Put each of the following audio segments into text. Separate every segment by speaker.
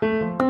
Speaker 1: Thank you.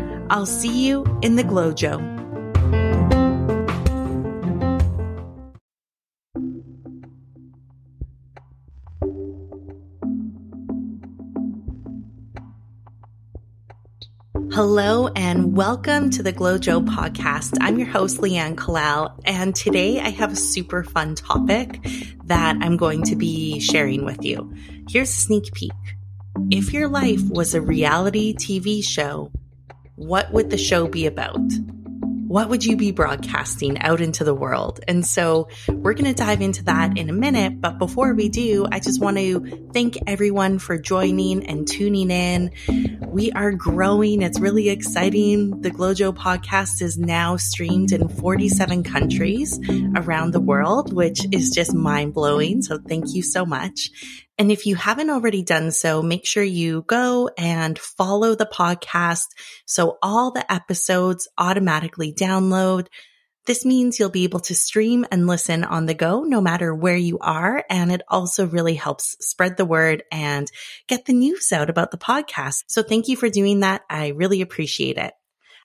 Speaker 1: I'll see you in the GlowJo. Hello and welcome to the GlowJo podcast. I'm your host, Leanne Kallal, and today I have a super fun topic that I'm going to be sharing with you. Here's a sneak peek. If your life was a reality TV show, what would the show be about? What would you be broadcasting out into the world? And so we're going to dive into that in a minute. But before we do, I just want to thank everyone for joining and tuning in. We are growing. It's really exciting. The GlowJo podcast is now streamed in 47 countries around the world, which is just mind blowing. So thank you so much. And if you haven't already done so, make sure you go and follow the podcast so all the episodes automatically download. This means you'll be able to stream and listen on the go no matter where you are. And it also really helps spread the word and get the news out about the podcast. So thank you for doing that. I really appreciate it.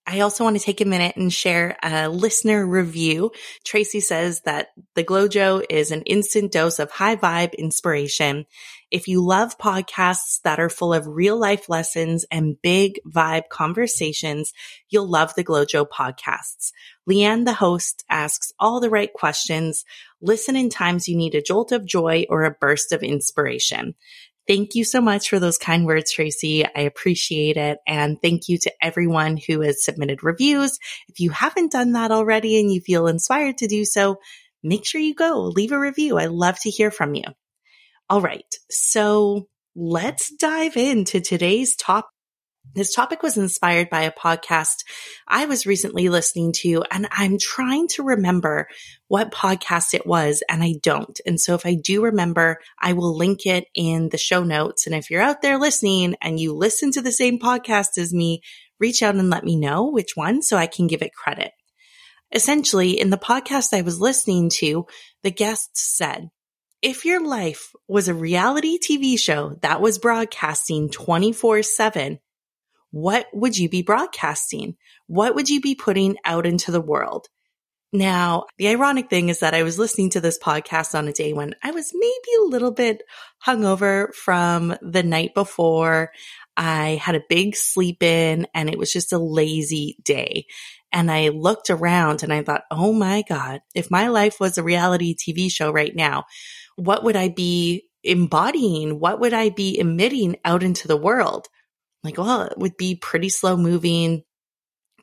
Speaker 1: I also want to take a minute and share a listener review. Tracy says that the GlowJo is an instant dose of high vibe inspiration. If you love podcasts that are full of real life lessons and big vibe conversations, you'll love the GlowJo podcasts. Leanne, the host, asks all the right questions. Listen in times you need a jolt of joy or a burst of inspiration. Thank you so much for those kind words, Tracy. I appreciate it. And thank you to everyone who has submitted reviews. If you haven't done that already and you feel inspired to do so, make sure you go leave a review. I love to hear from you. All right. So let's dive into today's topic. This topic was inspired by a podcast I was recently listening to, and I'm trying to remember what podcast it was, and I don't. And so if I do remember, I will link it in the show notes. And if you're out there listening and you listen to the same podcast as me, reach out and let me know which one so I can give it credit. Essentially, in the podcast I was listening to, the guest said, if your life was a reality TV show that was broadcasting 24 7, what would you be broadcasting? What would you be putting out into the world? Now, the ironic thing is that I was listening to this podcast on a day when I was maybe a little bit hungover from the night before. I had a big sleep in and it was just a lazy day. And I looked around and I thought, oh my God, if my life was a reality TV show right now, what would I be embodying? What would I be emitting out into the world? Like, well, it would be pretty slow moving,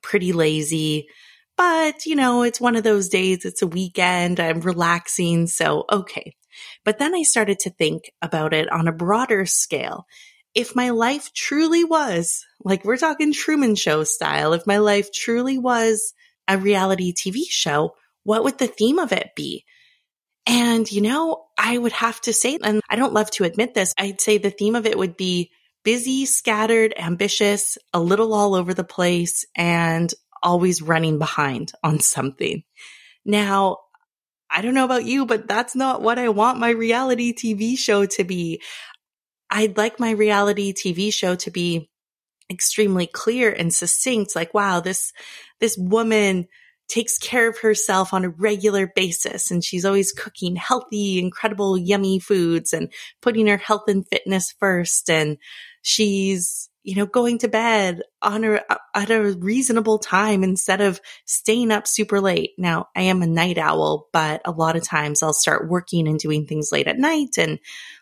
Speaker 1: pretty lazy. But, you know, it's one of those days, it's a weekend, I'm relaxing. So, okay. But then I started to think about it on a broader scale. If my life truly was, like we're talking Truman Show style, if my life truly was a reality TV show, what would the theme of it be? And, you know, I would have to say, and I don't love to admit this, I'd say the theme of it would be busy, scattered, ambitious, a little all over the place, and always running behind on something. Now, I don't know about you, but that's not what I want my reality TV show to be. I'd like my reality TV show to be extremely clear and succinct. Like, wow, this, this woman takes care of herself on a regular basis and she's always cooking healthy, incredible, yummy foods and putting her health and fitness first. And she's, you know, going to bed on a, at a reasonable time instead of staying up super late. Now, I am a night owl, but a lot of times I'll start working and doing things late at night. And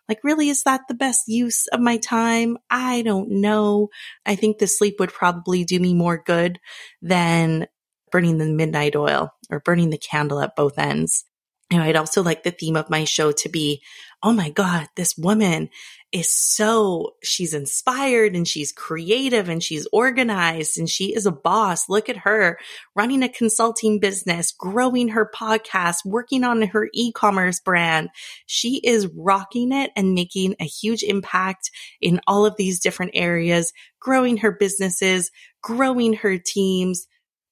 Speaker 1: like, really, is that the best use of my time? I don't know. I think the sleep would probably do me more good than burning the midnight oil or burning the candle at both ends. And I'd also like the theme of my show to be, oh my God, this woman is so, she's inspired and she's creative and she's organized and she is a boss. Look at her running a consulting business, growing her podcast, working on her e-commerce brand. She is rocking it and making a huge impact in all of these different areas, growing her businesses, growing her teams,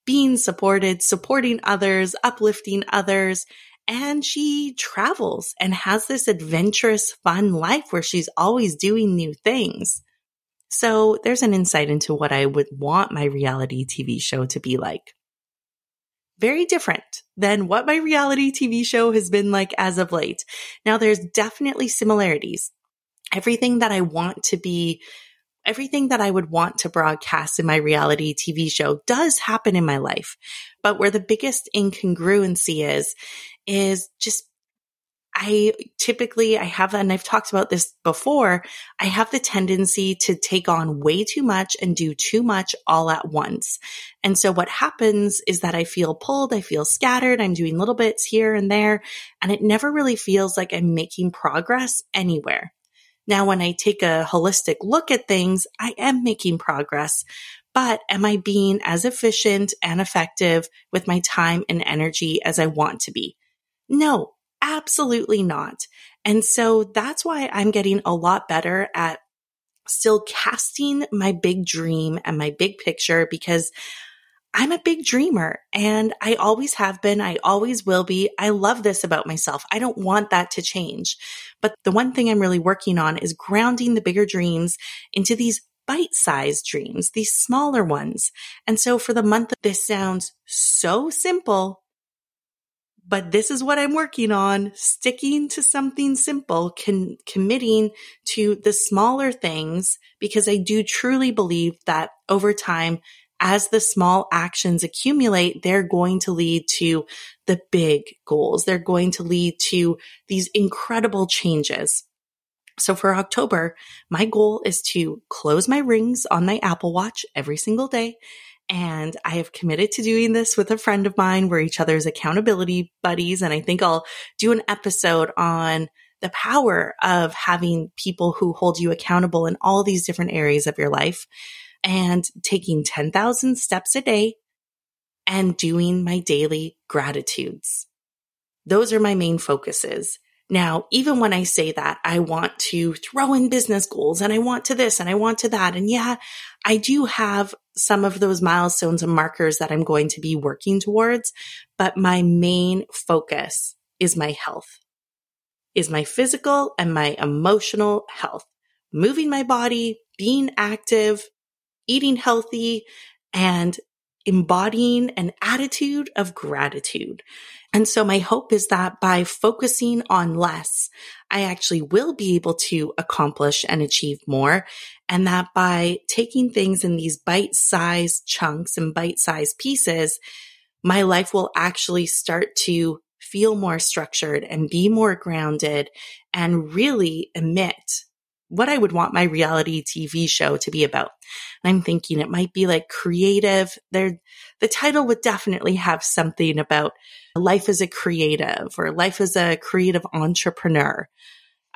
Speaker 1: being supported, supporting others, uplifting others. And she travels and has this adventurous, fun life where she's always doing new things. So there's an insight into what I would want my reality TV show to be like. Very different than what my reality TV show has been like as of late. Now there's definitely similarities. Everything that I want to be everything that I would want to broadcast in my reality TV show does happen in my life. But where the biggest incongruency is, is just I typically, I have, and I've talked about this before, I have the tendency to take on way too much and do too much all at once. And so what happens is that I feel pulled, I feel scattered, I'm doing little bits here and there, and it never really feels like I'm making progress anywhere. Now, when I take a holistic look at things, I am making progress, but am I being as efficient and effective with my time and energy as I want to be? No, absolutely not. And so that's why I'm getting a lot better at still casting my big dream and my big picture because I'm a big dreamer and I always have been. I always will be. I love this about myself. I don't want that to change. But the one thing I'm really working on is grounding the bigger dreams into these bite sized dreams, these smaller ones. And so for the month, this sounds so simple, but this is what I'm working on, sticking to something simple, con- committing to the smaller things, because I do truly believe that over time, as the small actions accumulate, they're going to lead to the big goals. They're going to lead to these incredible changes. So for October, my goal is to close my rings on my Apple Watch every single day. And I have committed to doing this with a friend of mine. We're each other's accountability buddies. And I think I'll do an episode on the power of having people who hold you accountable in all these different areas of your life and taking 10,000 steps a day and doing my daily gratitudes. Those are my main focuses. Now, even when I say that, I want to throw in business goals and I want to this and I want to that. And yeah, I do have some of those milestones and markers that I'm going to be working towards, but my main focus is my health, is my physical and my emotional health, moving my body, being active, eating healthy and embodying an attitude of gratitude. And so my hope is that by focusing on less, I actually will be able to accomplish and achieve more. And that by taking things in these bite sized chunks and bite sized pieces, my life will actually start to feel more structured and be more grounded and really emit what I would want my reality TV show to be about. And I'm thinking it might be like creative. There, the title would definitely have something about life as a creative or life as a creative entrepreneur.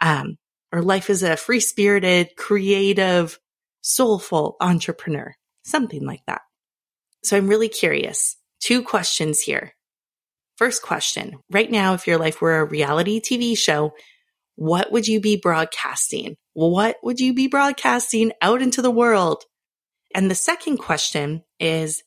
Speaker 1: Um, or life as a free spirited, creative, soulful entrepreneur, something like that. So I'm really curious. Two questions here. First question. Right now, if your life were a reality TV show, what would you be broadcasting? What would you be broadcasting out into the world? And the second question is,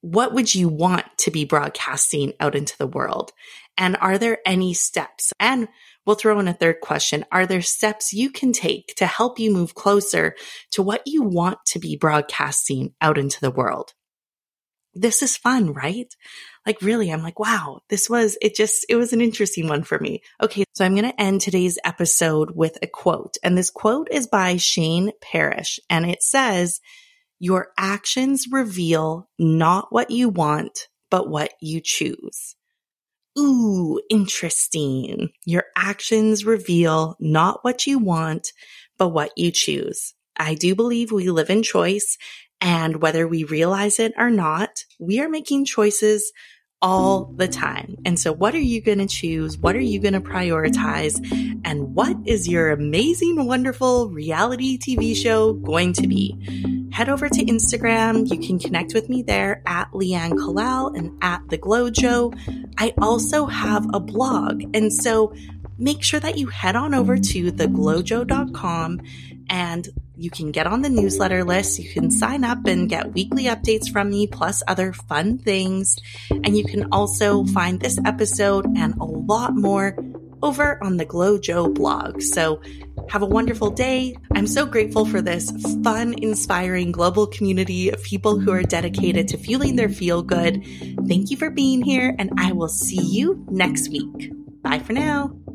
Speaker 1: what would you want to be broadcasting out into the world? And are there any steps? And we'll throw in a third question. Are there steps you can take to help you move closer to what you want to be broadcasting out into the world? This is fun, right? Like really, I'm like, wow, this was, it just, it was an interesting one for me. Okay. So I'm going to end today's episode with a quote. And this quote is by Shane Parrish. And it says, your actions reveal not what you want, but what you choose. Ooh, interesting. Your actions reveal not what you want, but what you choose. I do believe we live in choice and whether we realize it or not, we are making choices all the time. And so, what are you going to choose? What are you going to prioritize? And what is your amazing, wonderful reality TV show going to be? Head over to Instagram. You can connect with me there at Leanne Kallal and at The GlowJo. I also have a blog. And so, make sure that you head on over to theglowjo.com and you can get on the newsletter list. You can sign up and get weekly updates from me, plus other fun things. And you can also find this episode and a lot more over on the GlowJo blog. So have a wonderful day. I'm so grateful for this fun, inspiring global community of people who are dedicated to fueling their feel good. Thank you for being here, and I will see you next week. Bye for now.